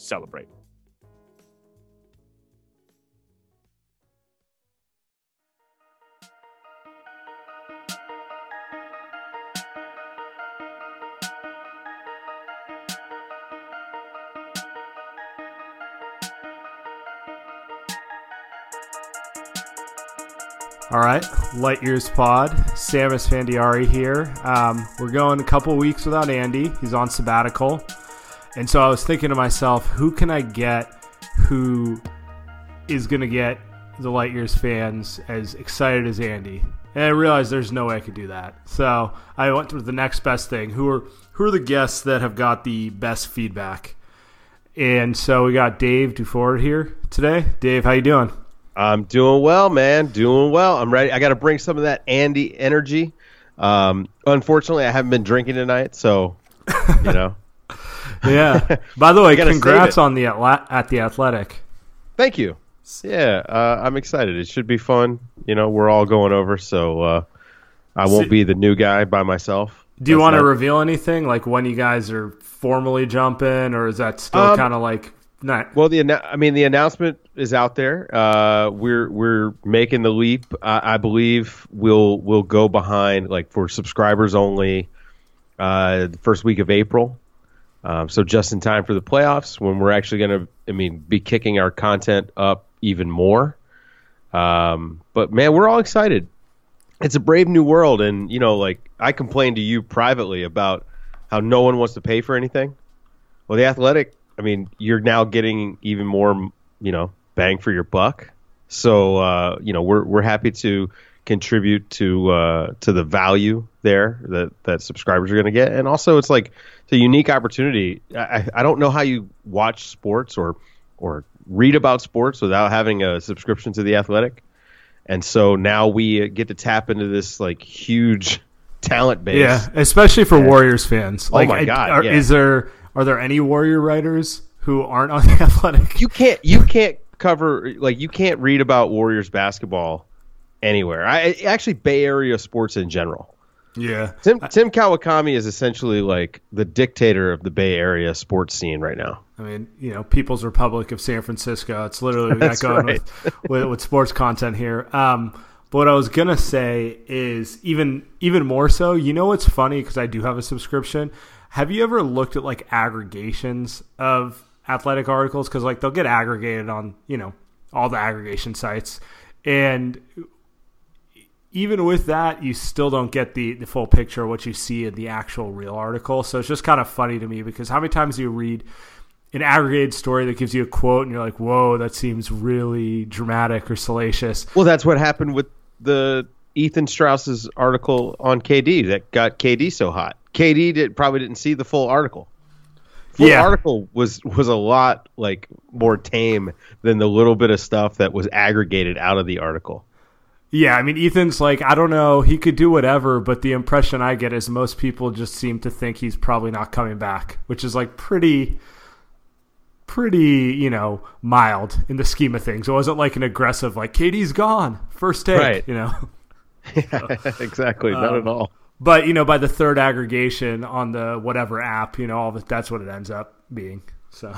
celebrate. All right, Light Years Pod. Saam Esfandiari here. Um, we're going a couple weeks without Andy. He's on sabbatical. And so I was thinking to myself, who can I get who is going to get the Light Years fans as excited as Andy? And I realized there's no way I could do that. So I went to the next best thing. Who are who are the guests that have got the best feedback? And so we got Dave DuFour here today. Dave, how you doing? I'm doing well, man. Doing well. I'm ready. I got to bring some of that Andy energy. Um, unfortunately, I haven't been drinking tonight, so you know. yeah. By the way, congrats on the at the Athletic. Thank you. Yeah, uh, I'm excited. It should be fun. You know, we're all going over, so uh, I won't so, be the new guy by myself. Do you want to reveal anything, like when you guys are formally jumping, or is that still um, kind of like not? Well, the I mean, the announcement is out there. Uh, we're we're making the leap. I, I, believe we'll we'll go behind like for subscribers only. Uh, the first week of April, um, so just in time for the playoffs when we're actually going to, I mean, be kicking our content up even more. Um, but man, we're all excited. It's a brave new world, and you know, like I complained to you privately about how no one wants to pay for anything. Well, the Athletic, I mean, you're now getting even more, you know, bang for your buck. So uh, you know, we're we're happy to contribute to uh, to the value there that that subscribers are going to get, and also it's like it's a unique opportunity. I, I don't know how you watch sports or or read about sports without having a subscription to the Athletic, and so now we get to tap into this like huge talent base. Yeah, especially for Warriors fans. Oh like, oh my god! Are, yeah. Is there are there any Warrior writers who aren't on the Athletic? You can't you can't cover like you can't read about Warriors basketball anywhere. I actually Bay Area sports in general. Yeah. Tim Tim Kawakami is essentially like the dictator of the Bay Area sports scene right now. I mean, you know, People's Republic of San Francisco. It's literally we got going right. with, with, with, sports content here. Um, but what I was gonna say is even even more so. You know what's funny because I do have a subscription. Have you ever looked at like aggregations of athletic articles? Because like they'll get aggregated on you know all the aggregation sites, and even with that, you still don't get the, the full picture of what you see in the actual real article. So it's just kind of funny to me because how many times do you read an aggregated story that gives you a quote and you're like, whoa, that seems really dramatic or salacious? Well, that's what happened with the Ethan Strauss's article on KD that got KD so hot. KD did probably didn't see the full article. Full Yeah. article was was a lot like more tame than the little bit of stuff that was aggregated out of the article. Yeah, I mean, Ethan's like, I don't know, he could do whatever, but the impression I get is most people just seem to think he's probably not coming back, which is like pretty, pretty, you know, mild in the scheme of things. It wasn't like an aggressive, like, KD's gone, first take, Right. you know. exactly, not at um, all. But, you know, by the third aggregation on the whatever app, you know, all that, that's what it ends up being. So,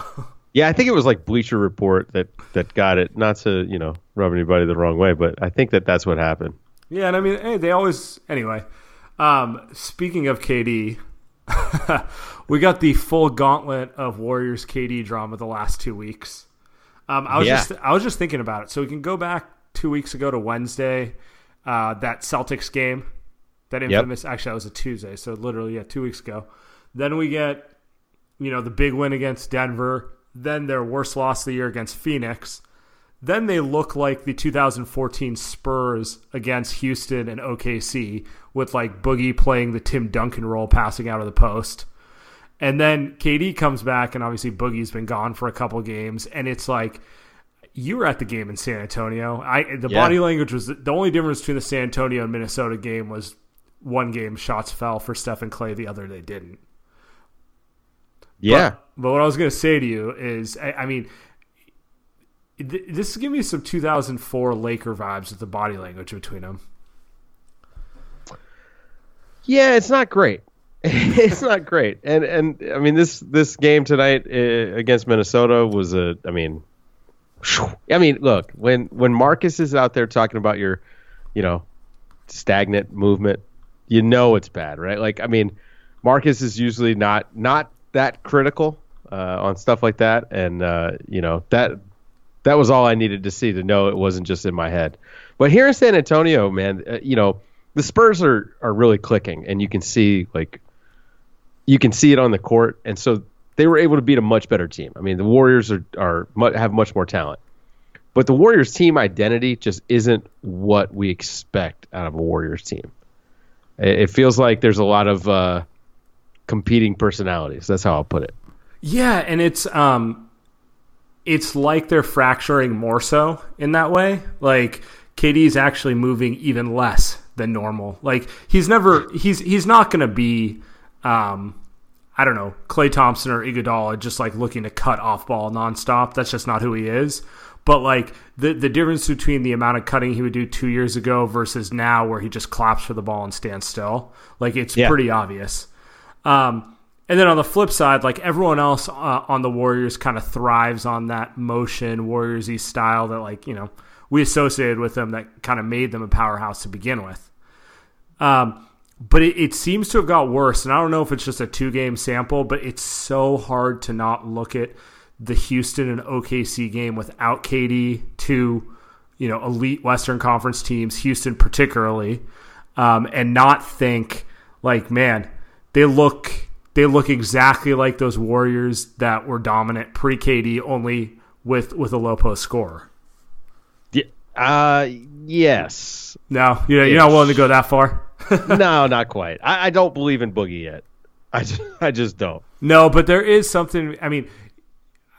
Yeah, I think it was like Bleacher Report that that got it. Not to you know rub anybody the wrong way, but I think that that's what happened. yeah, and I mean, hey, they always, anyway. Um, speaking of KD, we got the full gauntlet of Warriors KD drama the last two weeks. Um, I was Yeah. just I was just thinking about it. So we can go back two weeks ago to Wednesday, uh, that Celtics game, that infamous. Actually, that was a Tuesday, so literally yeah, two weeks ago. Then we get, you know, the big win against Denver. Then their worst loss of the year against Phoenix. Then they look like the 2014 Spurs against Houston and OKC with like Boogie playing the Tim Duncan role, passing out of the post. And then KD comes back, and obviously Boogie's been gone for a couple games, and it's like you were at the game in San Antonio. I the Yeah. body language was the only difference between the San Antonio and Minnesota game was one game shots fell for Stephen Klay, the other they didn't. Yeah, But, but what I was going to say to you is, I, I mean, this is giving me some 2004 Laker vibes with the body language between them. yeah, it's not great. it's not great, and and I mean this this game tonight uh, against Minnesota was a. I mean, I mean, look when when Marcus is out there talking about your, you know, stagnant movement, you know it's bad, right? Like I mean, Marcus is usually not not that critical uh, on stuff like that, and uh, you know that that was all I needed to see to know it wasn't just in my head. But here in San Antonio, man, uh, you know the Spurs are are really clicking, and you can see like you can see it on the court, and so they were able to beat a much better team. I mean, the Warriors are are have much more talent, but the Warriors team identity just isn't what we expect out of a Warriors team. It, it feels like there's a lot of uh, competing personalities. That's how I'll put it. Yeah, and it's um, it's like they're fracturing more so in that way. Like KD's actually moving even less than normal. Like he's never he's he's not going to be um I don't know, Klay Thompson or Iguodala just like looking to cut off ball nonstop. That's just not who he is. But like the the difference between the amount of cutting he would do two years ago versus now, where he just claps for the ball and stands still, like it's Yeah. pretty obvious. Um, and then on the flip side, like everyone else uh, on the Warriors kind of thrives on that motion Warriorsy style that like you know we associated with them that kind of made them a powerhouse to begin with. Um, but it, it seems to have got worse, and I don't know if it's just a two game sample, but it's so hard to not look at the Houston and OKC game without KD, two you know elite Western Conference teams, Houston particularly, um, and not think like, man, they look they look exactly like those Warriors that were dominant pre KD, only with with a low post score. Yeah. Uh, yes. No, you know, you're not willing to go that far. no, not quite. I, I don't believe in Boogie yet. I just, I just don't. No, but there is something. I mean,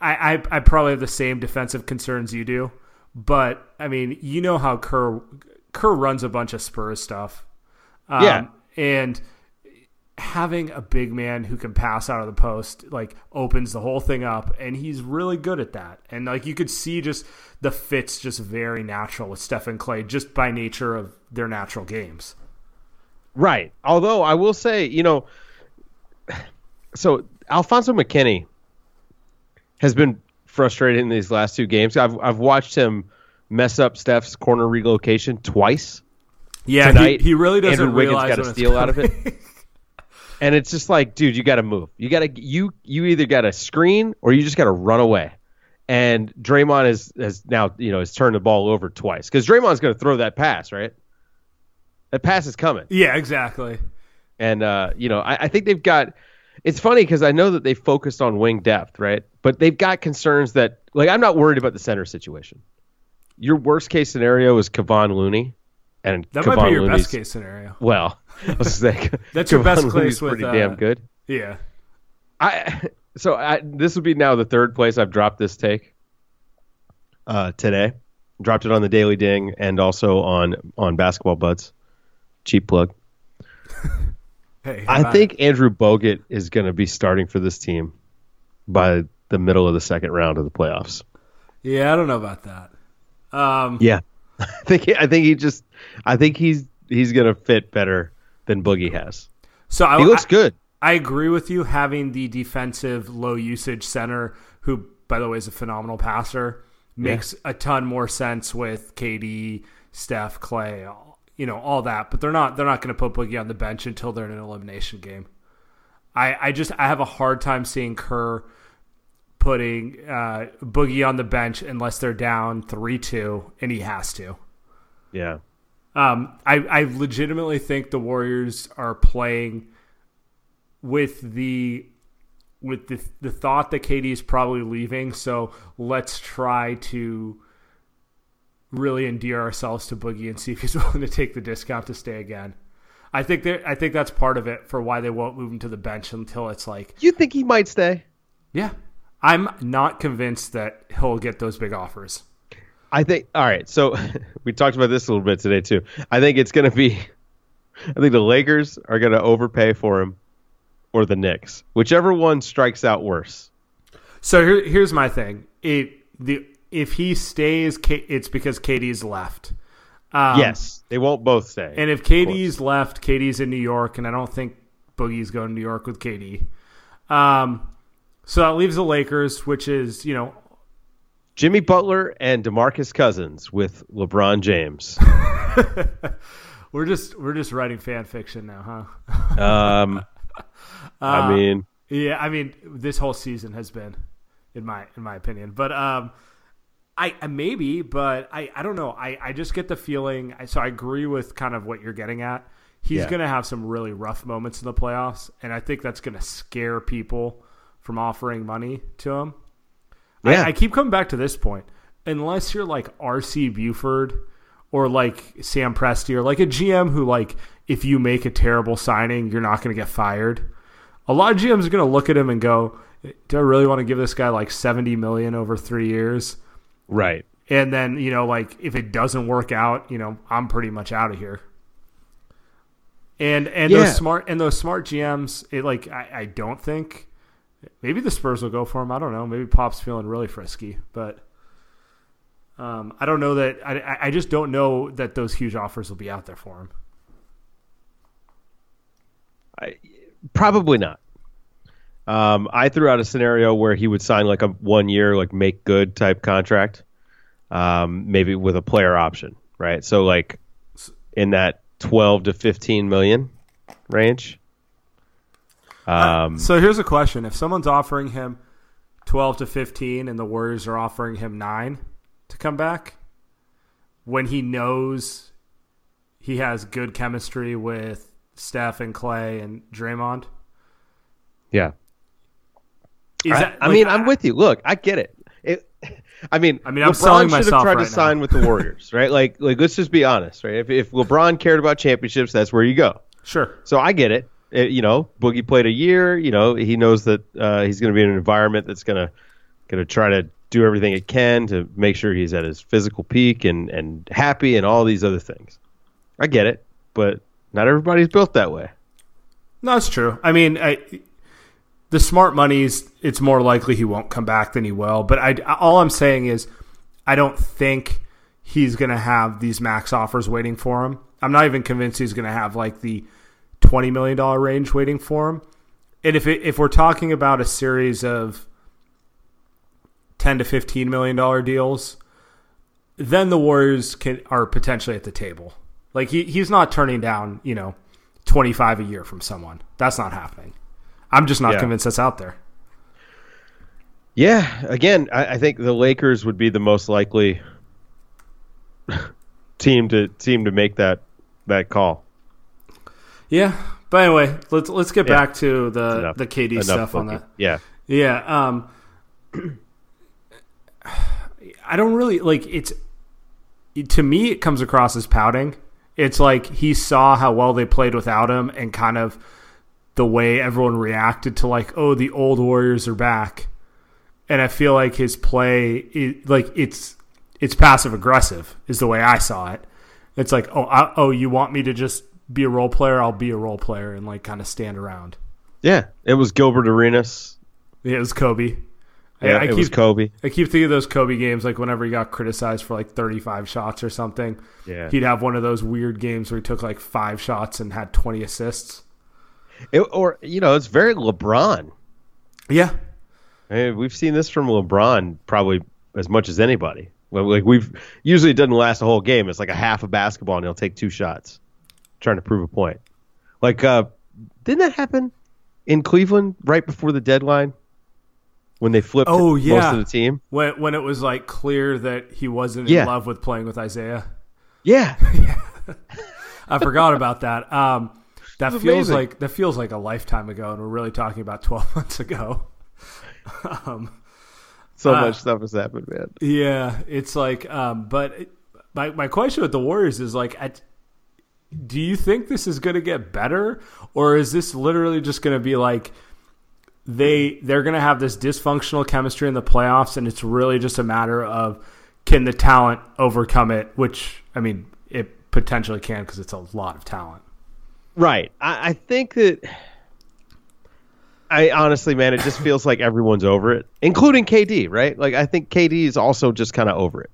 I, I I probably have the same defensive concerns you do, but I mean, you know how Kerr Kerr runs a bunch of Spurs stuff. Um, Yeah. and having a big man who can pass out of the post like opens the whole thing up, and he's really good at that. And like you could see, just the fits just very natural with Stephen Klay, just by nature of their natural games. Right. Although I will say, you know, so Alfonzo McKinnie has been frustrated in these last two games. I've I've watched him mess up Steph's corner relocation twice. Yeah, Tonight, he, he really doesn't Andrew Wiggins realize got a steal out of it. And it's just like, dude, you got to move. You got to you you either got to screen or you just got to run away. And Draymond has has now you know has turned the ball over twice because Draymond's going to throw that pass, right? That pass is coming. yeah, exactly. And uh, you know, I, I think they've got. It's funny because I know that they focused on wing depth, right? But they've got concerns that, like, I'm not worried about the center situation. Your worst case scenario is Kevon Looney, and That Kevon might be your Looney's- best case scenario. Well, I was saying That's your best place Looney's with, pretty uh, damn good. Yeah. I so I, this would be now the third place I've dropped this take uh, today. Dropped it on the Daily Ding and also on on Basketball Buds. Cheap plug. Hey, I about think Andrew Bogut is going to be starting for this team by the middle of the second round of the playoffs. Yeah, I don't know about that. Um, Yeah, I think I think he just I think he's he's going to fit better than Boogie has. so I, He looks I, good. I agree with you having the defensive low usage center, who by the way is a phenomenal passer, makes a ton more sense with KD, Steph, Klay, you know, all that. But they're not they're not going to put Boogie on the bench until they're in an elimination game. I I just I have a hard time seeing Kerr putting uh, Boogie on the bench unless they're down three two, and he has to. Yeah. Um, I, I legitimately think the Warriors are playing with the with the the thought that KD is probably leaving. So let's try to really endear ourselves to Boogie and see if he's willing to take the discount to stay again. I think that I think that's part of it for why they won't move him to the bench until it's like, You think he might stay? yeah, I'm not convinced that he'll get those big offers. I think all right. So we talked about this a little bit today too. I think it's going to be. I think the Lakers are going to overpay for him, or the Knicks, whichever one strikes out worse. So here, here's my thing. It the if he stays, it's because KD's left. Um, yes, they won't both stay. and if KD's left, KD's in New York, and I don't think Boogie's going to New York with KD. Um, so that leaves the Lakers, which is you know Jimmy Butler and DeMarcus Cousins with LeBron James. we're just we're just writing fan fiction now, huh? Um, I mean, Yeah, I mean, this whole season has been, in my in my opinion. But um, I I- maybe, but I I don't know. I I just get the feeling. I- So I agree with kind of what you're getting at. He's Yeah. going to have some really rough moments in the playoffs, and I think that's going to scare people from offering money to him. Yeah. I, I keep coming back to this point. Unless you're like R.C. Buford or like Sam Presti or like a GM who like if you make a terrible signing, you're not going to get fired. A lot of GMs are going to look at him and go, "Do I really want to give this guy like 70 million over 3 years?" right. And then, you know, like if it doesn't work out, you know, I'm pretty much out of here. And and Yeah. those smart and those smart GMs, it like I, I don't think maybe the Spurs will go for him. I don't know. Maybe Pop's feeling really frisky, but um, I don't know that. I I- just don't know that those huge offers will be out there for him. I, probably not. Um, I threw out a scenario where he would sign like a one year, like make good type contract, um, maybe with a player option, right? So like in that twelve to fifteen million range. Um, So here's a question: If someone's offering him twelve to fifteen, and the Warriors are offering him nine to come back, when he knows he has good chemistry with Steph and Klay and Draymond, yeah. is I, that? I like, mean, I'm with you. Look, I get it. it I mean, I mean, I'm LeBron selling should have tried right to now. sign with the Warriors, right? Like, like let's just be honest, right? If if LeBron cared about championships, that's where you go. Sure. So I get it. You know, Boogie played a year. You know, he knows that uh, he's going to be in an environment that's going to going to try to do everything it can to make sure he's at his physical peak and and happy and all these other things. I get it, but not everybody's built that way. No, true. I mean, I, the smart money's it's more likely he won't come back than he will. But I, all I'm saying is, I don't think he's going to have these max offers waiting for him. I'm not even convinced he's going to have like the twenty million dollar range waiting for him. And if it, if we're talking about a series of ten to fifteen million dollar deals, then the Warriors can are potentially at the table. Like he, he's not turning down, you know, 25 a year from someone. That's not happening. I'm just not Yeah. convinced that's out there. Yeah, again, I, I think the Lakers would be the most likely team to team to make that that call. Yeah. But anyway, let's let's get Yeah. back to the Enough- the KD enough stuff on that. Yeah, Yeah, um I don't really like it's to me it comes across as pouting It's like he saw how well they played without him and kind of the way everyone reacted to like, oh, the old Warriors are back. And I feel like his play, it, like it's it's passive aggressive is the way I saw it. It's like, oh, I, oh, you want me to just be a role player? I'll be a role player and like kind of stand around. Yeah, it was Gilbert Arenas. Yeah, it was Kobe. Yeah, I it keep, was Kobe. I keep thinking of those Kobe games, like whenever he got criticized for like 35 shots or something. Yeah. He'd have one of those weird games where he took like five shots and had 20 assists. It, or you know, it's very LeBron. Yeah. I mean, we've seen this from LeBron probably as much as anybody. Well, Like we've usually it doesn't last a whole game. It's like a half a basketball and he'll take two shots, trying to prove a point. Like, uh, didn't that happen in Cleveland right before the deadline when they flipped Oh, yeah. most of the team? When, when it was like clear that he wasn't Yeah. in love with playing with Isaiah. Yeah, I forgot about that. Um, that feels amazing. like that feels like a lifetime ago, and we're really talking about 12 months ago. um, so Uh, much stuff has happened, man. Yeah, it's like, um, but it, my my question with the Warriors is like, at, do you think this is going to get better, or is this literally just going to be like they they're going to have this dysfunctional chemistry in the playoffs, and it's really just a matter of can the talent overcome it? Which I mean, it potentially can because it's a lot of talent. Right. I, I think that. I honestly, man, it just feels like everyone's over it, including KD. Right? Like I think KD is also just kind of over it.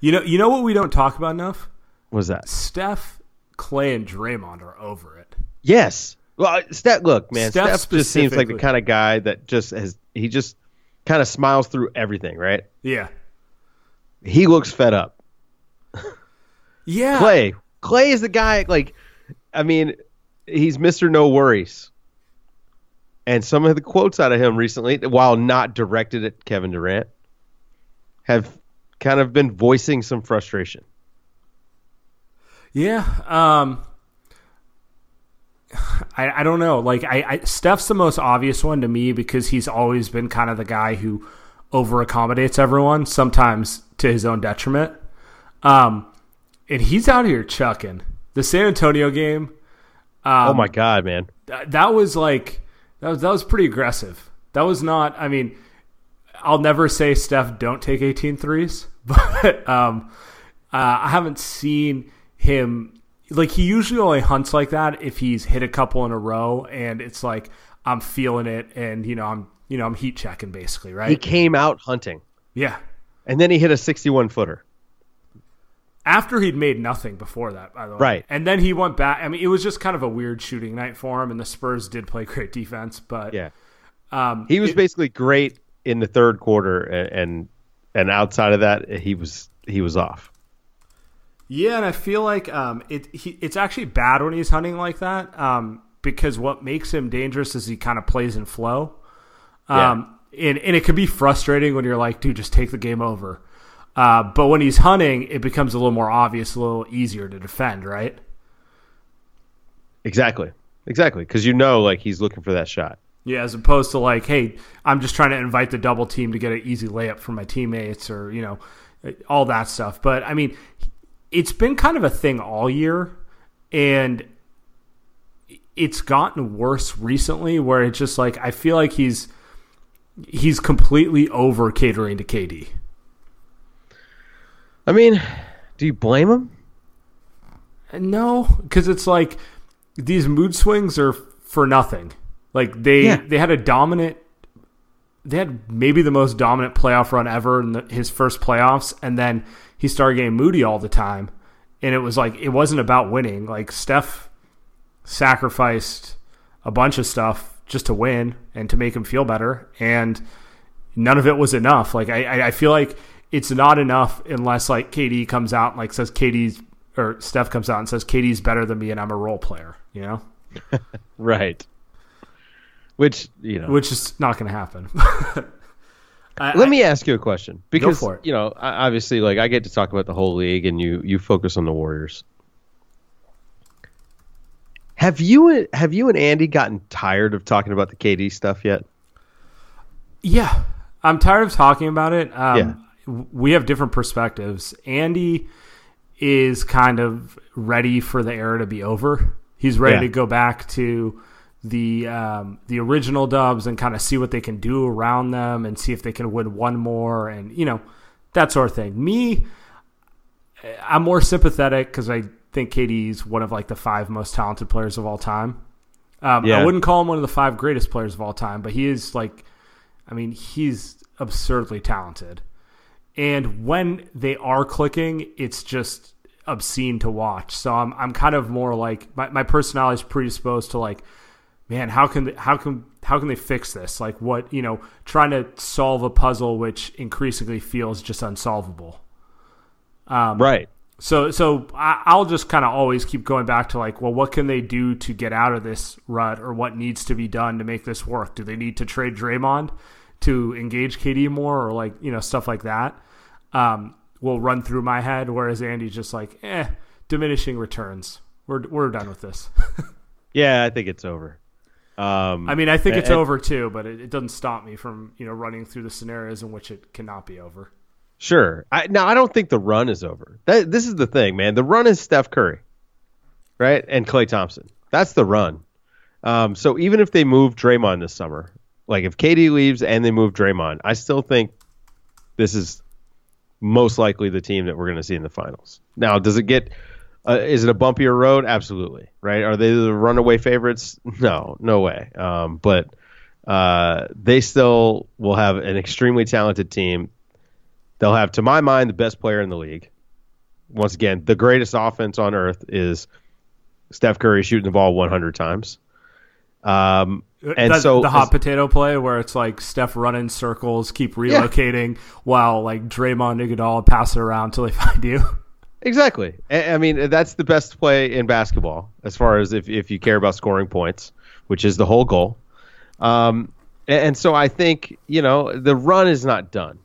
You know, you know what we don't talk about enough? Was that? Steph, Klay, and Draymond are over it. Yes. Well, Steph, look, man, Steph Steph, just seems like the kind of guy that just has he just kind of smiles through everything, right? Yeah, He looks fed up. yeah. Klay, Klay is the guy. Like, I mean, he's Mister No Worries. And some of the quotes out of him recently, while not directed at Kevin Durant, have kind of been voicing some frustration. Yeah. Um I, I don't know. Like I, I Steph's the most obvious one to me because he's always been kind of the guy who over accommodates everyone, sometimes to his own detriment. Um and he's out here chucking. The San Antonio game, oh my God, man! th- that was like that was that was pretty aggressive. That was not I mean, I'll never say Steph don't take 18 threes, but um uh, I haven't seen him like he usually only hunts like that if he's hit a couple in a row and it's like I'm feeling it and you know I'm you know I'm heat checking basically, right? He came out hunting, yeah. and then he hit a 61 footer. After he'd made nothing before that, by the way. Right. And then he went back. I mean, it was just kind of a weird shooting night for him, and the Spurs did play great defense, but Yeah. um, He was it- basically great in the third quarter, and, and and outside of that, he was he was off. Yeah, and I feel like um, it he, it's actually bad when he's hunting like that um, because what makes him dangerous is he kind of plays in flow. Um, and, and it can be frustrating when you're like, dude, just take the game over. Uh, but when he's hunting, it becomes a little more obvious, a little easier to defend, right? Exactly, exactly, because you know, like he's looking for that shot. Yeah, as opposed to like, hey, I'm just trying to invite the double team to get an easy layup for my teammates or, you know, all that stuff. But I mean, it's been kind of a thing all year and it's gotten worse recently where it's just like I feel like he's he's completely over catering to KD. I mean, do you blame him? No, because it's like these mood swings are for nothing. Like they Yeah. they had a dominant, they had maybe the most dominant playoff run ever in the, his first playoffs, and then he started getting moody all the time, and it was like it wasn't about winning. Like Steph sacrificed a bunch of stuff just to win and to make him feel better, and none of it was enough. Like I, I- feel like it's not enough unless like KD comes out and like says KD's or Steph comes out and says KD's better than me and I'm a role player, you know, Right. Which you know. which is not going to happen. I, Let me ask you a question because for it. you know, I- obviously, like I get to talk about the whole league, and you you focus on the Warriors. Have you have you and Andy gotten tired of talking about the KD stuff yet? Yeah, I'm tired of talking about it. Um, Yeah. We have different perspectives. Andy is kind of ready for the era to be over. He's ready Yeah. to go back to the um, the original dubs and kind of see what they can do around them and see if they can win one more and you know that sort of thing. Me, I'm more sympathetic because I think KD's one of like the five most talented players of all time. Um, Yeah. I wouldn't call him one of the five greatest players of all time, but he is like, I mean, he's absurdly talented. And when they are clicking, it's just obscene to watch. So I'm I'm kind of more like my, my personality is predisposed to like, man, how can they, how can how can they fix this? Like what you know, trying to solve a puzzle which increasingly feels just unsolvable. right. So so I, I'll just kind of always keep going back to like, well, what can they do to get out of this rut, or what needs to be done to make this work? Do they need to trade Draymond to engage KD more, or like you know stuff like that? Um, will run through my head. Whereas Andy's just like, eh, diminishing returns. We're we're done with this. Yeah, I think it's over. Um, I mean, I think it's and- over too, but it, it doesn't stop me from you know running through the scenarios in which it cannot be over. Sure. I, now I don't think the run is over. That, this is the thing, man. The run is Steph Curry, right, and Klay Thompson. That's the run. Um, so even if they move Draymond this summer, like if KD leaves and they move Draymond, I still think this is most likely the team that we're going to see in the finals. Now, does it get? Uh, is it a bumpier road? Absolutely. Right? Are they the runaway favorites? No, no way. Um, but uh, they still will have an extremely talented team. They'll have, to my mind, the best player in the league. Once again, the greatest offense on earth is Steph Curry shooting the ball 100 times. Um, and That- so the hot potato play where it's like Steph running circles, keep relocating while like Draymond Iguodala pass it around until they find you. Exactly. I mean, that's the best play in basketball as far as if, if you care about scoring points, which is the whole goal. Um, and, so I think, you know, the run is not done.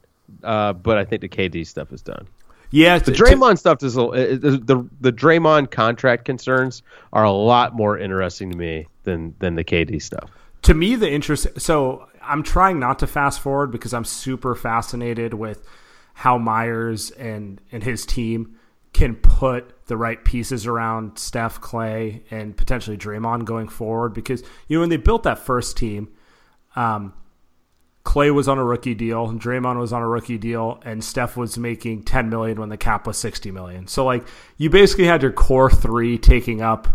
Uh, but I think the KD stuff is done. Yeah, The Draymond stuff is the the Draymond contract concerns are a lot more interesting to me than than the KD stuff. to me the interest so i'm trying not to fast forward because i'm super fascinated with how myers and and his team can put the right pieces around steph klay and potentially draymond going forward because you know when they built that first team um Klay was on a rookie deal, Draymond was on a rookie deal, and Steph was making 10 million when the cap was 60 million. So like you basically had your core 3 taking up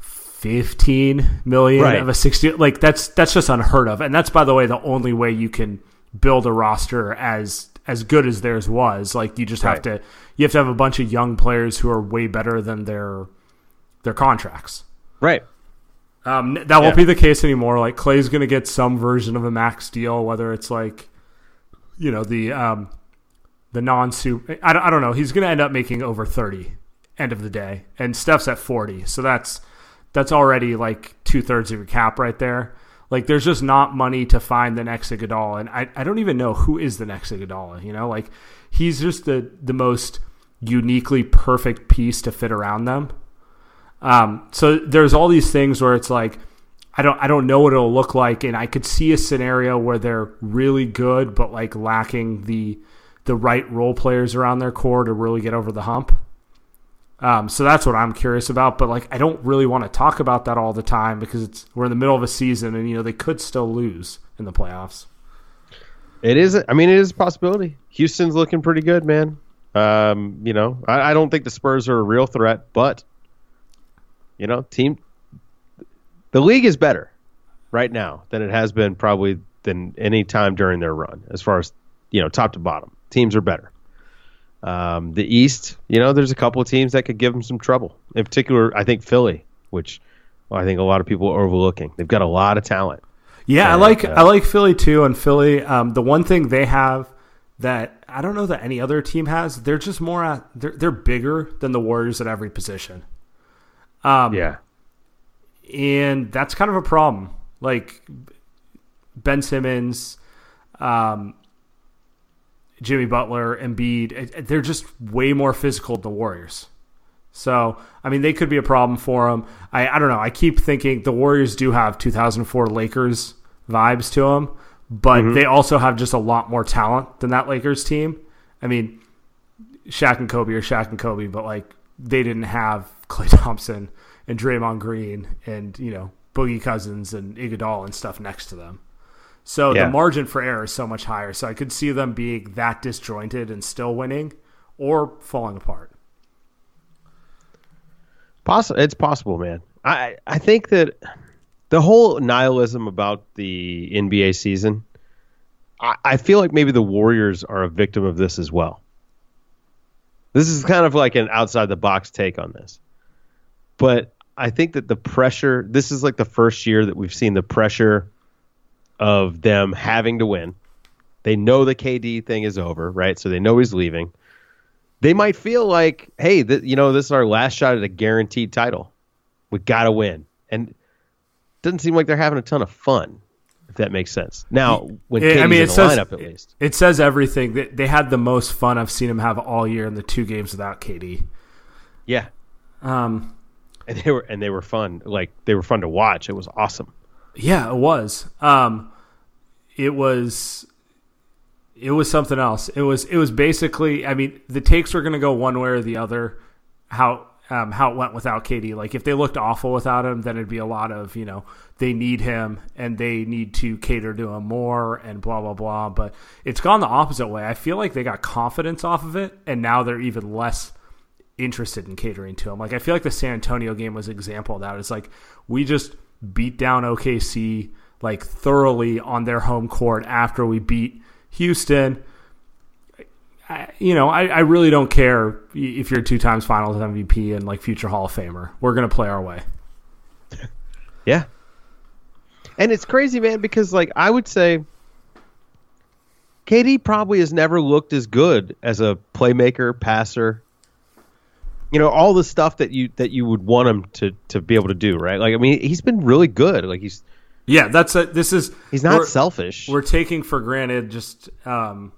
15 million Right. of a 60 like that's that's just unheard of and that's by the way the only way you can build a roster as as good as theirs was like you just have to you have to have a bunch of young players who are way better than their their contracts Right. um, that won't Yeah. be the case anymore. Like Klay's going to get some version of a max deal, whether it's like, you know, the um, the non super. I, don't- I don't know. He's going to end up making over thirty end of the day, and Steph's at forty, so that's that's already like two thirds of your cap right there. Like, there's just not money to find the next Iguodala, and I, I don't even know who is the next Iguodala. You know, like he's just the the most uniquely perfect piece to fit around them. Um, so there's all these things where it's like, I don't, I don't know what it'll look like, and I could see a scenario where they're really good, but like lacking the the right role players around their core to really get over the hump. Um, so that's what I'm curious about, but like I don't really want to talk about that all the time because it's we're in the middle of a season, and you know they could still lose in the playoffs. It is. I mean, it is a possibility. Houston's looking pretty good, man. Um, you know, I, I don't think the Spurs are a real threat, but you know, team, the league is better right now than it has been probably than any time during their run, as far as you know, top to bottom. Teams are better. Um, the East, you know, there's a couple of teams that could give them some trouble. In particular, I think Philly, which well, I think a lot of people are overlooking. They've got a lot of talent. Yeah, I like uh, I like Philly too. And Philly, um, the one thing they have that I don't know that any other team has, they're just more at, they're they're bigger than the Warriors at every position. Um, Yeah. and that's kind of a problem. Like Ben Simmons, um, Jimmy Butler, Embiid, they're just way more physical than the Warriors. So, I mean, they could be a problem for them. I, I don't know. I keep thinking the Warriors do have 2004 Lakers vibes to them, but mm-hmm. they also have just a lot more talent than that Lakers team. I mean, Shaq and Kobe are Shaq and Kobe, but like they didn't have Klay Thompson and Draymond Green and you know Boogie Cousins and Iguodala and stuff next to them. So Yeah. the margin for error is so much higher. So I could see them being that disjointed and still winning, or falling apart. Possible. It's possible, man. I I think that the whole nihilism about the NBA season, I, I feel like maybe the Warriors are a victim of this as well. This is kind of like an outside the box take on this, but I think that the pressure. This is like the first year that we've seen the pressure of them having to win. They know the KD thing is over, right? So they know he's leaving they might feel like, hey, th- you know, this is our last shot at a guaranteed title. We got to win. And it doesn't seem like they're having a ton of fun, if that makes sense. Now, when Yeah, KD's I mean, in it the says lineup, at least. it says everything. They, they had the most fun I've seen them have all year in the two games without KD. Yeah. Um, And they were and they were fun. Like they were fun to watch. It was awesome. Yeah, it was. Um, it was. It was something else. It was. It was basically. I mean, the takes were going to go one way or the other. How um, how it went without KD. Like if they looked awful without him, then it'd be a lot of you know they need him and they need to cater to him more and blah blah blah. But it's gone the opposite way. I feel like they got confidence off of it, and now they're even less interested in catering to him. Like I feel like the San Antonio game was an example of that. It's like we just beat down OKC like thoroughly on their home court after we beat Houston. I, you know, I, I really don't care if you're two times Finals MVP and like future Hall of Famer. We're gonna play our way. Yeah. And it's crazy, man, because like I would say KD probably has never looked as good as a playmaker, passer. You know, all the stuff that you that you would want him to to be able to do, right? Like I mean, he's been really good. Like he's Yeah, that's a, this is he's not we're- selfish. we're taking for granted just um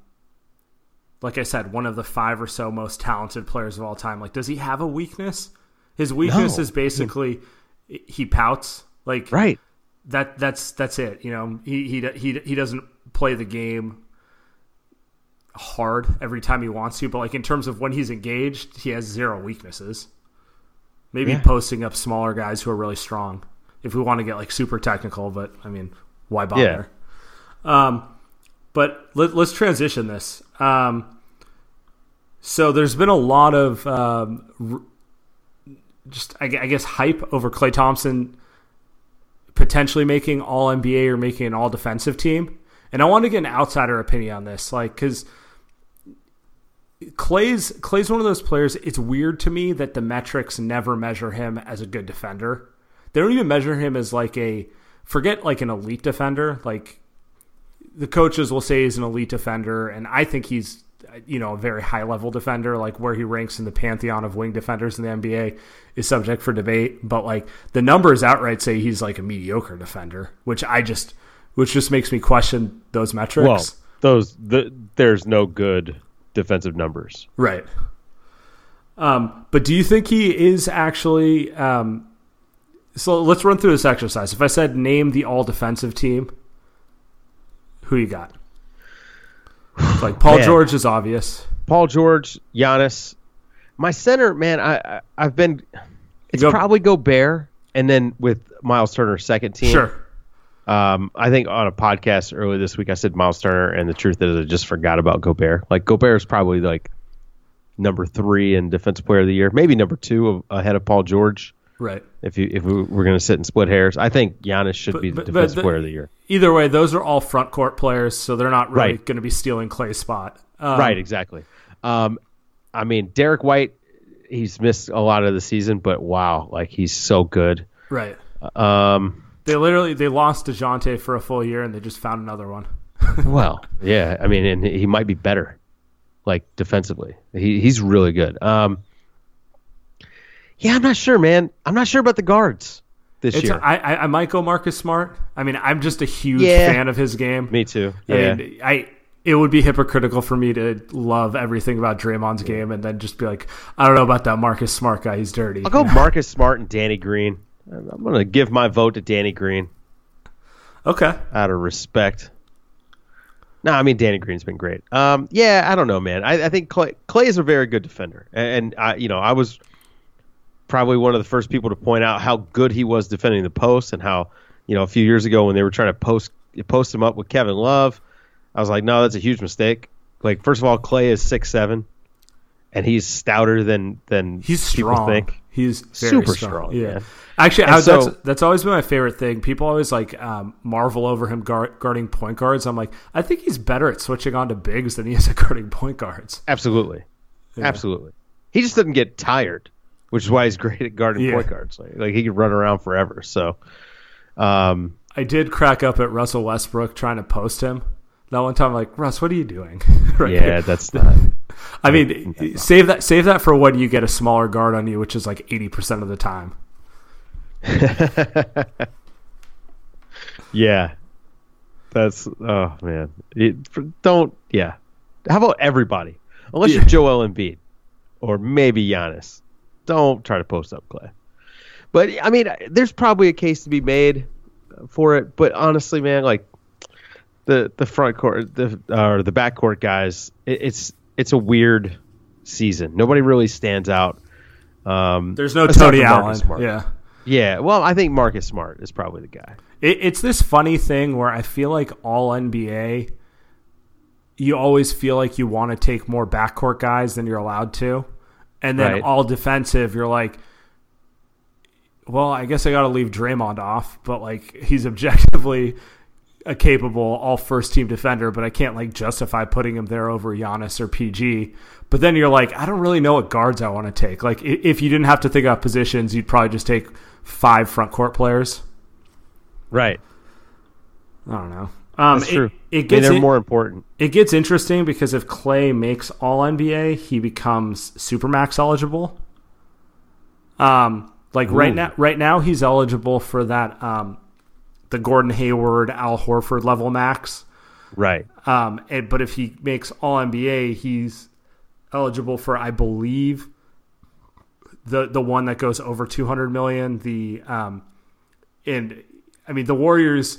like I said, one of the five or so most talented players of all time. Like, does he have a weakness? His weakness No. is basically he pouts. Like right. that that's that's it. You know, he he he he doesn't play the game hard every time he wants to, but like in terms of when he's engaged, he has zero weaknesses. Maybe Yeah. posting up smaller guys who are really strong. If we want to get like super technical, but I mean, why bother? Um, but let, let's transition this. Um, so there's been a lot of um, r- just I, I guess hype over Klay Thompson potentially making all NBA or making an all defensive team. And I want to get an outsider opinion on this, like because Klay's Klay's one of those players. It's weird to me that the metrics never measure him as a good defender. They don't even measure him as like a forget like an elite defender. Like the coaches will say he's an elite defender, and I think he's you know a very high level defender. Like where he ranks in the pantheon of wing defenders in the NBA is subject for debate. But like the numbers outright say he's like a mediocre defender, which I just which just makes me question those metrics. Well, those the, there's no good defensive numbers. Right. Um, but do you think he is actually? Um, so let's run through this exercise. If I said name the all defensive team, who you got? Like Paul Man. George is obvious. Paul George, Giannis. My center, man, I, I I've been. It's Go- probably Gobert, and then with Miles Turner, second team. Sure. Um, I think on a podcast earlier this week, I said Miles Turner, and the truth is, I just forgot about Gobert. Like Gobert is probably like number three in Defensive Player of the Year, maybe number two of, ahead of Paul George. Right. If you if we, we're going to sit and split hairs, I think Giannis should But- be the but- but Defensive the- Player of the Year. Either way, those are all front court players, so they're not really Right. going to be stealing Klay's spot. Um, right, exactly. Um, I mean, Derrick White, he's missed a lot of the season, but wow, like he's so good. Right. Um, They literally they lost Dejounte for a full year, and they just found another one. well, yeah, I mean, and he might be better, like defensively. He he's really good. Um, yeah, I'm not sure, man. I'm not sure about the guards this It's year. I, I I might go Marcus Smart. I mean, I'm just a huge Yeah. fan of his game. Me too. I Yeah, mean, I it would be hypocritical for me to love everything about Draymond's game and then just be like, I don't know about that Marcus Smart guy. He's dirty. I'll go Marcus Smart and Danny Green. I'm going to give my vote to Danny Green Okay. out of respect. No, I mean Danny Green's been great. Um, yeah, I don't know, man. I, I think Klay, Klay is a very good defender, and, and I, you know, I was probably one of the first people to point out how good he was defending the post, and how, you know, a few years ago when they were trying to post post him up with Kevin Love, I was like, no, that's a huge mistake. Like, first of all, Klay is six seven, and he's stouter than than he's people strong. think. He's Super strong. strong, Yeah. man. Actually, I, so- that's that's always been my favorite thing. People always like um, marvel over him guard, guarding point guards. I'm like, I think he's better at switching on to bigs than he is at guarding point guards. Absolutely, absolutely. He just doesn't get tired, which is why he's great at guarding Yeah. point guards. Like, like he could run around forever. So, um, I did crack up at Russell Westbrook trying to post him. That one time, I'm like Russ, what are you doing? right yeah, that's not. I mean, save that save that for when you get a smaller guard on you, which is like eighty percent of the time. Yeah, that's oh man. It, don't yeah. How about everybody? Unless you're Yeah. Joel Embiid or maybe Giannis, don't try to post up Klay. But I mean, there's probably a case to be made for it. But honestly, man, like the the front court, the or the back court guys, it, it's it's a weird season. Nobody really stands out. Um, There's no Tony Allen. Smart. Yeah. yeah. Well, I think Marcus Smart is probably the guy. It, it's this funny thing where I feel like all NBA, you always feel like you want to take more backcourt guys than you're allowed to, and then Right. all defensive, you're like, well, I guess I got to leave Draymond off, but like he's objectively a capable all first team defender, but I can't like justify putting him there over Giannis or PG. But then you're like, I don't really know what guards I want to take. Like if you didn't have to think about positions, you'd probably just take five front court players. Right. I don't know. Um, That's it, true. It I mean, gets they're in- more important. it gets interesting because if Klay makes All NBA, he becomes Supermax eligible. Um, like right now, right now he's eligible for that um, the Gordon Hayward, Al Horford level max. Right. Um, and, but if he makes All NBA, he's eligible for, I believe, the the one that goes over two hundred million. The um, and I mean the Warriors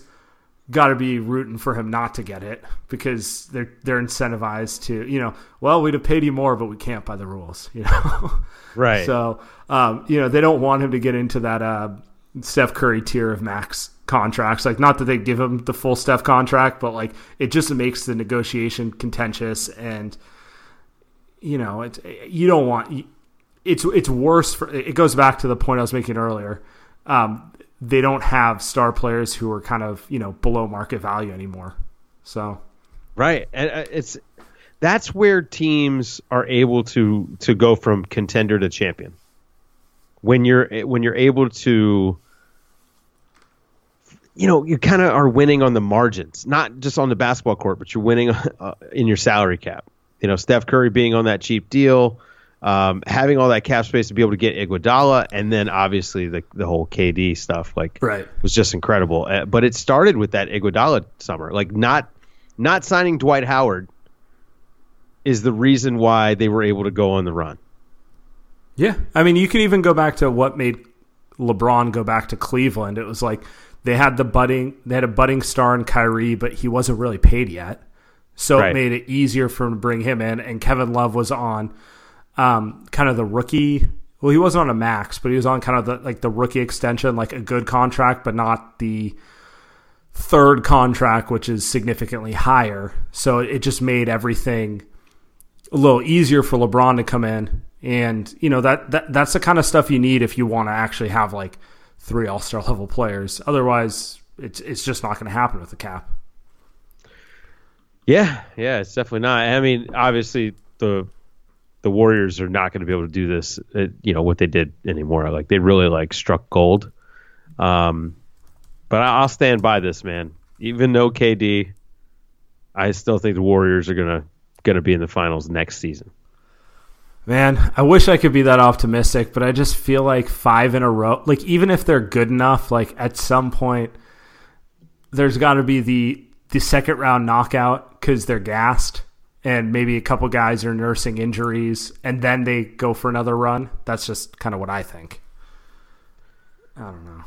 got to be rooting for him not to get it because they're they're incentivized to you know well we'd have paid you more but we can't by the rules you know? Right. so um, you know they don't want him to get into that uh, Steph Curry tier of max contracts. Like not that they give him the full Steph contract but like it just makes the negotiation contentious and you know it's you don't want it's it's worse for it goes back to the point I was making earlier. Um, they don't have star players who are kind of you know below market value anymore so Right, and uh, it's that's where teams are able to to go from contender to champion. When you're when you're able to, you know, you kind of are winning on the margins, not just on the basketball court, but you're winning uh, in your salary cap. You know, Steph Curry being on that cheap deal, um, having all that cap space to be able to get Iguodala, and then obviously the the whole KD stuff, like Right. was just incredible. Uh, but it started with that Iguodala summer, like not not signing Dwight Howard is the reason why they were able to go on the run. Yeah, I mean, you can even go back to what made LeBron go back to Cleveland. It was like they had the budding, they had a budding star in Kyrie, but he wasn't really paid yet, so Right. it made it easier for him to bring him in. And Kevin Love was on um, kind of the rookie. Well, he wasn't on a max, but he was on kind of the like the rookie extension, like a good contract, but not the third contract, which is significantly higher. So it just made everything a little easier for LeBron to come in. And, you know, that, that that's the kind of stuff you need if you want to actually have like three all star level players. Otherwise, it's it's just not going to happen with the cap. Yeah, yeah, it's definitely not. I mean, obviously the the Warriors are not going to be able to do this. uh, you know what they did anymore. Like they really like struck gold. Um, but I- I'll stand by this, man. Even though KD, I still think the Warriors are gonna gonna be in the finals next season. Man, I wish I could be that optimistic, but I just feel like five in a row, like even if they're good enough, like at some point, there's got to be the the second round knockout because they're gassed, and maybe a couple guys are nursing injuries, and then they go for another run. That's just kind of what I think. I don't know.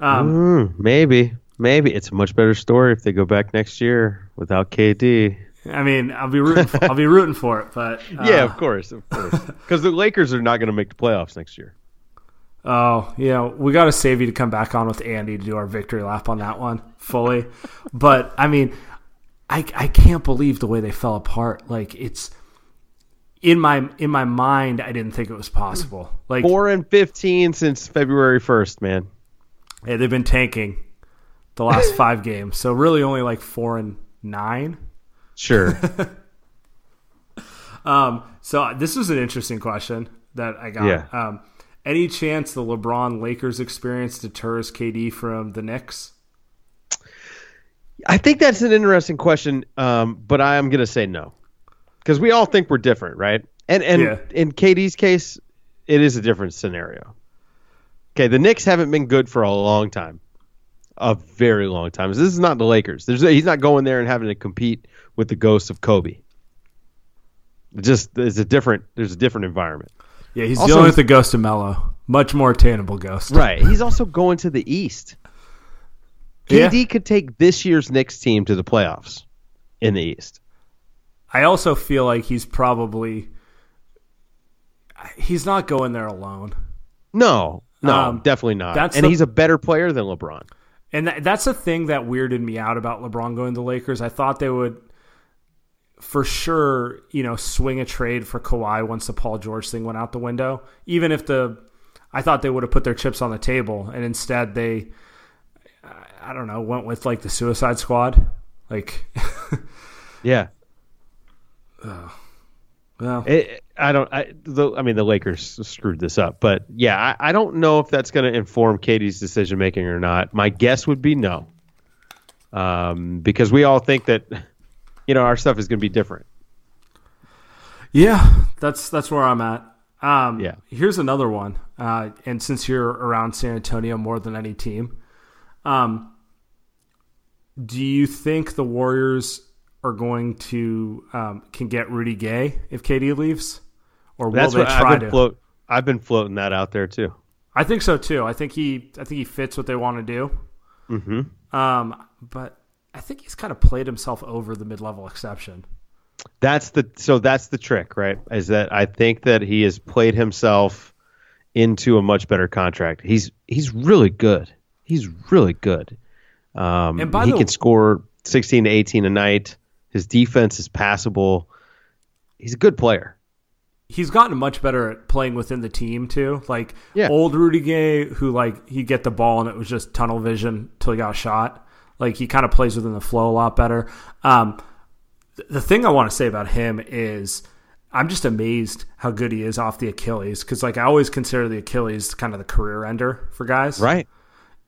Um, Mm, maybe. maybe it's a much better story if they go back next year without KD. I mean, I'll be rooting. For, I'll be rooting for it, but uh, yeah, of course, of course, because the Lakers are not going to make the playoffs next year. Oh, yeah, we got to save you to come back on with Andy to do our victory lap on that one fully. but I mean, I I can't believe the way they fell apart. Like it's in my in my mind, I didn't think it was possible. Like four and fifteen since February first, man. Hey, they've been tanking the last five games, so really only like four and nine. Sure. um. So this was an interesting question that I got. Yeah. Um. Any chance the LeBron Lakers experience deters KD from the Knicks? I think that's an interesting question, um, but I am going to say no, because we all think we're different, right? And and Yeah. in KD's case, it is a different scenario. Okay, the Knicks haven't been good for a long time, a very long time. This is not the Lakers. There's he's not going there and having to compete with the ghost of Kobe. It just there's a different there's a different environment. Yeah, he's Also- dealing with the ghost of Melo, much more attainable ghost. Right. He's also going to the East. Yeah. KD could take this year's Knicks team to the playoffs in the East. I also feel like he's probably he's not going there alone. No, no, Um, definitely not. that's and the- he's a better player than LeBron. And that, that's the thing that weirded me out about LeBron going to the Lakers. I thought they would, for sure, you know, swing a trade for Kawhi once the Paul George thing went out the window. Even if the, I thought they would have put their chips on the table, and instead they, I- don't know, went with like the Suicide Squad. Like, Yeah. well, It, I don't. I, the, I mean, the Lakers screwed this up, but yeah, I, I don't know if that's going to inform KD's decision making or not. My guess would be no, um, because we all think that you know our stuff is going to be different. Yeah, that's that's where I'm at. Um, Yeah. Here's another one, uh, and since you're around San Antonio more than any team, um, do you think the Warriors are going to um, can get Rudy Gay if KD leaves, or will That's they try I've to? float. I've been floating that out there too. I think so too. I think he I think he fits what they want to do. Mm-hmm. Um, but I think he's kind of played himself over the mid level exception. That's the so that's the trick, right? Is that I think that he has played himself into a much better contract. He's he's really good. He's really good. Um, And by he the- can score sixteen to eighteen a night. His defense is passable. He's a good player. he's gotten much better at playing within the team too. Like Yeah. old Rudy Gay, who like he'd get the ball and it was just tunnel vision till he got shot. Like he kind of plays within the flow a lot better. Um, th- the thing I want to say about him is I'm just amazed how good he is off the Achilles because like I always consider the Achilles kind of the career ender for guys, Right.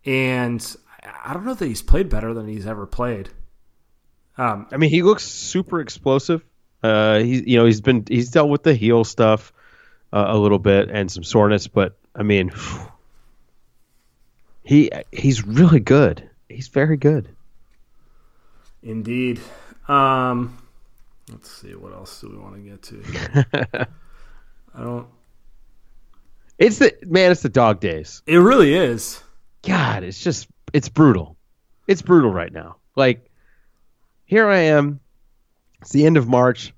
And I- don't know that he's played better than he's ever played. Um, I mean, he looks super explosive. Uh, he, you know, he's been he's dealt with the heel stuff uh, a little bit and some soreness, but I mean, he he's really good. He's very good. Indeed. Um, let's see. What else do we want to get to? I don't. It's the man. It's the dog days. It really is. God, it's just it's brutal. It's brutal right now. Like here I am. It's the end of March.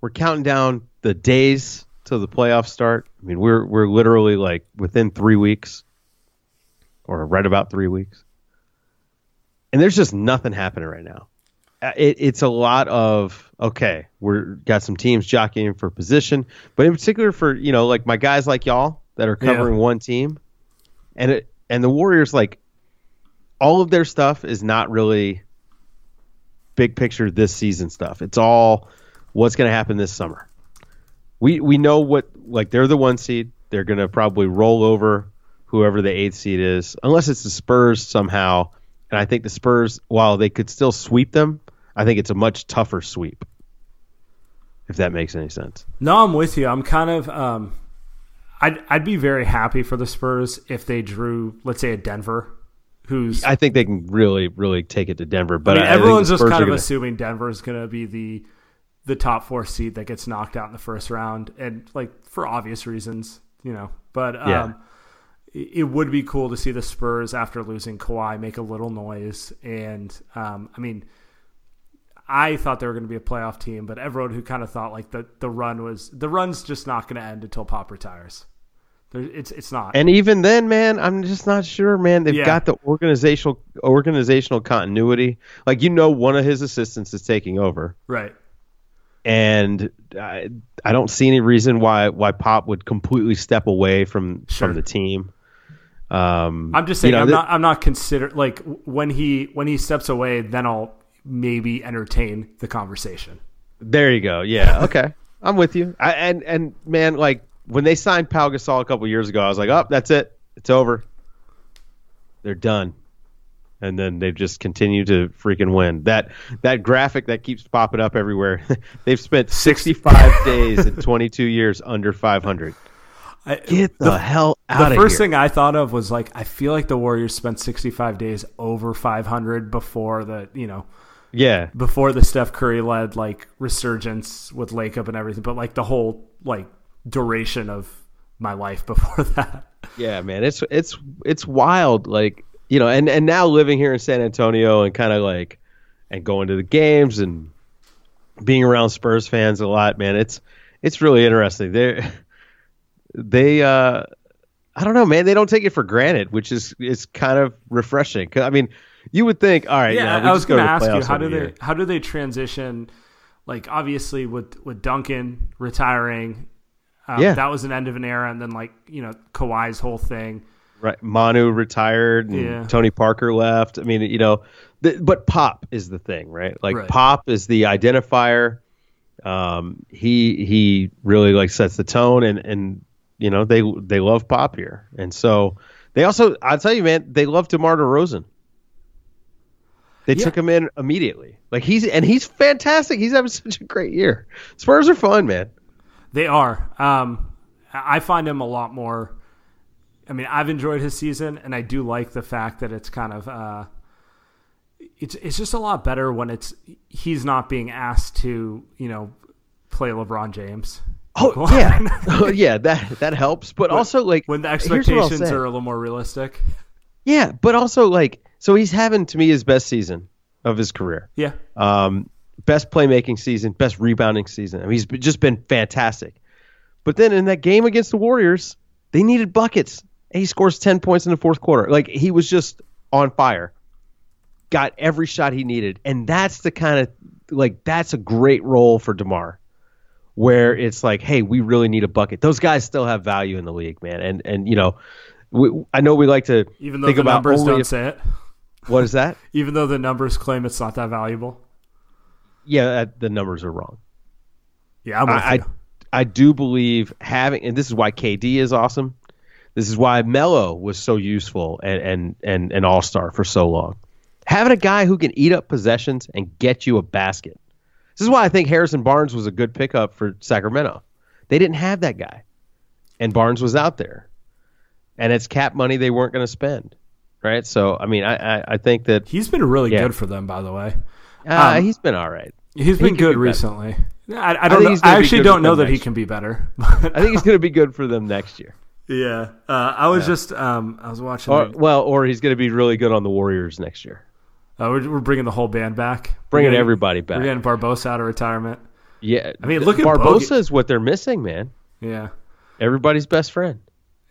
We're counting down the days till the playoffs start. I mean, we're we're literally like within three weeks, or right about three weeks, and there's just nothing happening right now. Uh, It, it's a lot of okay. We're got some teams jockeying for position, but in particular for you know like my guys like y'all that are Yeah. covering one team, and it and the Warriors like all of their stuff is not really big picture this season stuff. It's all what's going to happen this summer. We we know what like they're the one seed. They're going to probably roll over whoever the eighth seed is, unless it's the Spurs somehow. And I think the Spurs, while they could still sweep them, I think it's a much tougher sweep. If that makes any sense. No, I'm with you. I'm kind of. Um, I'd I'd be very happy for the Spurs if they drew, let's say, a Denver, who's. I, I think they can really, really take it to Denver. But mean, I, I everyone's just kind of gonna- assuming Denver's going to be the the top four seed that gets knocked out in the first round, and like for obvious reasons, you know. But um, Yeah. it would be cool to see the Spurs after losing Kawhi make a little noise. And um, I mean, I thought they were going to be a playoff team, but everyone who kind of thought like the the run was the run's just not going to end until Pop retires. There, it's it's not. And even then, man, I'm just not sure, man. They've Yeah. got the organizational organizational continuity. Like you know, one of his assistants is taking over, right. and I, I don't see any reason why why Pop would completely step away from Sure. from the team. Um, I'm just saying you know, I'm th- not I'm not consider like when he when he steps away, then I'll maybe entertain the conversation. There you go. Yeah. Okay. I'm with you. I, and and man, like when they signed Pau Gasol a couple years ago, I was like, oh, that's it. It's over. They're done. And then they've just continued to freaking win. That that graphic that keeps popping up everywhere. they've spent 65 days and 22 years under 500. I, Get the, hell out of it. the first here. thing I thought of was like I feel like the Warriors spent 65 days over 500 before the you know yeah. before the Steph Curry led like resurgence with Lacob and everything, but like the whole like duration of my life before that. Yeah, man, it's it's it's wild. Like you know, and and now living here in San Antonio and kind of like and going to the games and being around Spurs fans a lot, man. It's it's really interesting. They they uh I don't know, man. They don't take it for granted, which is is kind of refreshing. I mean, you would think, all right, Yeah, we I was just go going to ask you how do they year. how do they transition? Like obviously with with Duncan retiring, um, Yeah. that was an end of an era, and then like you know Kawhi's whole thing. Right, Manu retired and Yeah. Tony Parker left. I mean, you know, the, but Pop is the thing, right? Like Right. Pop is the identifier. Um, he he really like sets the tone, and and you know they they love Pop here, and so they also I'll tell you, man, they love DeMar DeRozan. They Yeah. took him in immediately. Like he's and he's fantastic. He's having such a great year. Spurs are fun, man. They are. Um, I find him a lot more. I mean, I've enjoyed his season, and I do like the fact that it's kind of. Uh, it's it's just a lot better when it's he's not being asked to you know play LeBron James. Oh yeah, oh, yeah. That that helps. But also like when the here's what I'll expectations are a little more realistic. Yeah, but also like so he's having to me his best season of his career. Yeah, Um, best playmaking season, best rebounding season. I mean, he's just been fantastic. But then in that game against the Warriors, they needed buckets. And he scores 10 points in the fourth quarter. Like he was just on fire. Got every shot he needed. And that's the kind of like that's a great role for DeMar. Where it's like, hey, we really need a bucket. Those guys still have value in the league, man. And and you know, we, I know we like to even though think the about numbers don't if- say it. what is that? Even though the numbers claim it's not that valuable. Yeah, that, the numbers are wrong. Yeah, I, I. I do believe having, and this is why KD is awesome. This is why Melo was so useful and and and an all star for so long. Having a guy who can eat up possessions and get you a basket. This is why I think Harrison Barnes was a good pickup for Sacramento. They didn't have that guy, and Barnes was out there, and it's cap money they weren't going to spend, right? So I mean, I I, I think that He's been really Yeah. good for them, by the way. uh, Um, he's been all right. He's He been good be recently. I, I don't know. I actually don't know that he can be better. I think he's going to be good for them next year. yeah, uh, I was just um, I was watching. Or, the- well, or he's going to be really good on the Warriors next year. uh, we're, we're bringing the whole band back. Bringing We're getting- everybody back. We're getting Barbosa out of retirement. Yeah, I mean, look at Barbosa Bogut. is what they're missing, man. Yeah, Everybody's best friend.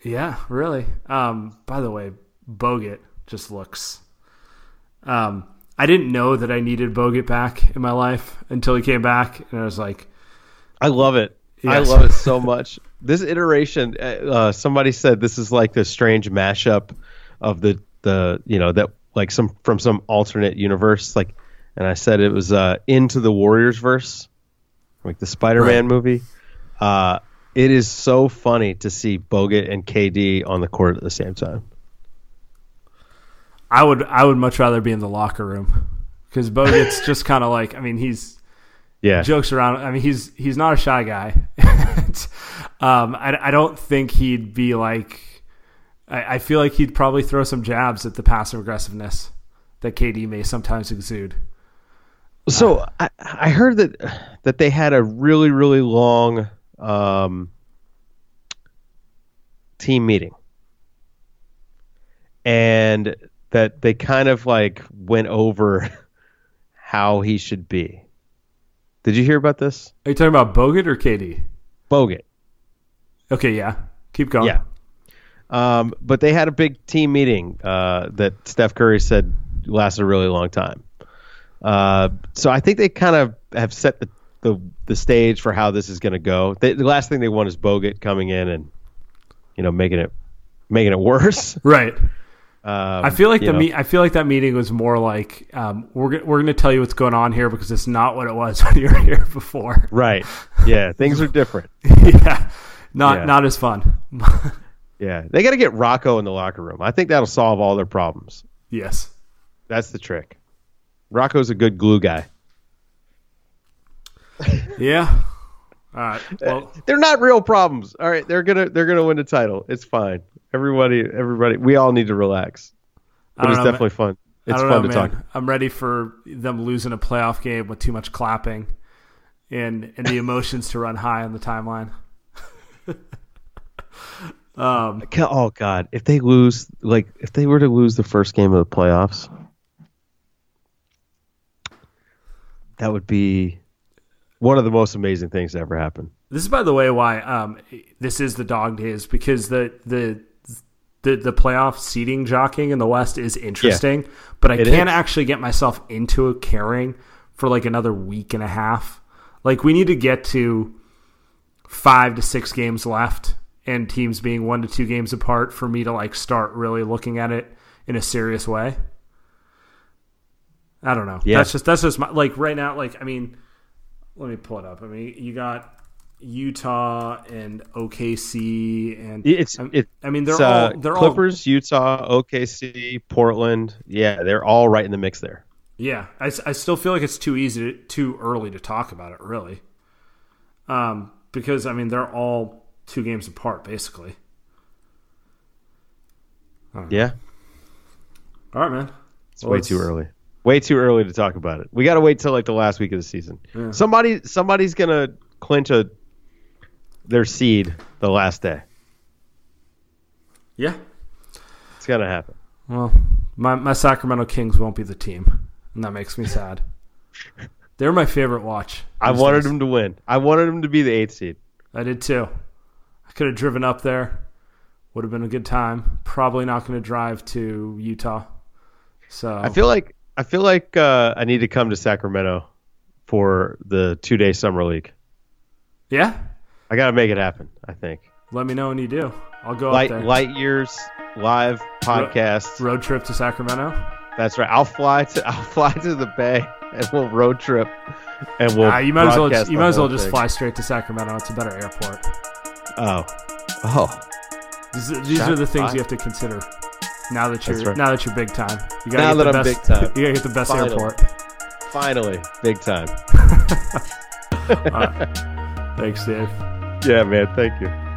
yeah, really. Um, by the way, Bogut just looks. Um, I didn't know that I needed Bogut back in my life until he came back, and I was like, I love it. I love it so much. This iteration, uh, uh, somebody said this is like the strange mashup of the the you know that like some from some alternate universe. Like, and I said it was uh, into the Warriors verse, like the Spider-Man Right. movie. Uh, it is so funny to see Bogut and KD on the court at the same time. I would I would much rather be in the locker room because Bogut's just kind of like I mean he's Yeah, jokes around. I mean, he's he's not a shy guy. um, I, I don't think he'd be like. I, I feel like he'd probably throw some jabs at the passive aggressiveness that KD may sometimes exude. So I, I heard that that they had a really really long um, team meeting and that they kind of like went over how he should be. Did you hear about this? Are you talking about Bogut or KD? Bogut. Okay, yeah. Keep going. Yeah. Um, but they had a big team meeting uh, that Steph Curry said lasted a really long time. Uh, so I think they kind of have set the the, the stage for how this is going to go. They, the last thing they want is Bogut coming in and you know making it making it worse. Right. Um, I feel like the me- I feel like that meeting was more like um, we're g- we're going to tell you what's going on here because it's not what it was when you were here before. right. Yeah, things are different. yeah, not Yeah. not as fun. Yeah, they got to get Rocco in the locker room. I think that'll solve all their problems. yes. That's the trick. Rocco's a good glue guy. Yeah. All right. Well, They're not real problems. All right, they're gonna they're gonna win the title. It's fine. Everybody, everybody, we all need to relax. But it's know, definitely fun. It's fun know, to man. talk. I'm ready for them losing a playoff game with too much clapping, and and the emotions to run high on the timeline. um. Oh God, if they lose, like if they were to lose the first game of the playoffs, that would be one of the most amazing things to ever happen. This is, by the way, why um, this is the dog days because the the the the playoff seeding jockeying in the West is interesting, but I can't is. actually get myself into caring for like another week and a half. Like we need to get to five to six games left, and teams being one to two games apart for me to like start really looking at it in a serious way. I don't know. Yeah. That's just that's just my like right now. Like I mean, let me pull it up. I mean, you got Utah and OKC and It's it, I mean, they're uh, all they're Clippers, Utah, OKC, Portland. Yeah, they're all right in the mix there. all yeah. I still feel like it's too easy, to, too early to talk about it, really. Um, because I mean, they're all two games apart, basically. Yeah, All right, man. it's way too early. Way too early to talk about it. We got to wait till like the last week of the season. Somebody, somebody's gonna clinch a their seed the last day. Yeah. It's gonna happen. Well, my my Sacramento Kings won't be the team, and that makes me sad. They're my favorite watch. I wanted days. them to win. I wanted them to be the eighth seed. I did too. I could have driven up there. Would have been a good time. Probably not going to drive to Utah. So I feel like I feel like uh, I need to come to Sacramento for the two day summer league. yeah. I got to make it happen. I think Let me know when you do. I'll go light up there. light years live podcast. Road trip to Sacramento. That's right. I'll fly to I'll fly to the Bay and we'll road trip and we'll. Ah, you might as well. broadcast You might as well just thing. fly straight to Sacramento. It's a better airport. Oh, oh. These, these Shot are the things fired. you have to consider. Now that you're right. now that you're big time, you gotta get that the I'm best, big time. You gotta get the best Finally. airport. Finally, big time. Thanks, Dave. Yeah, man. Thank you.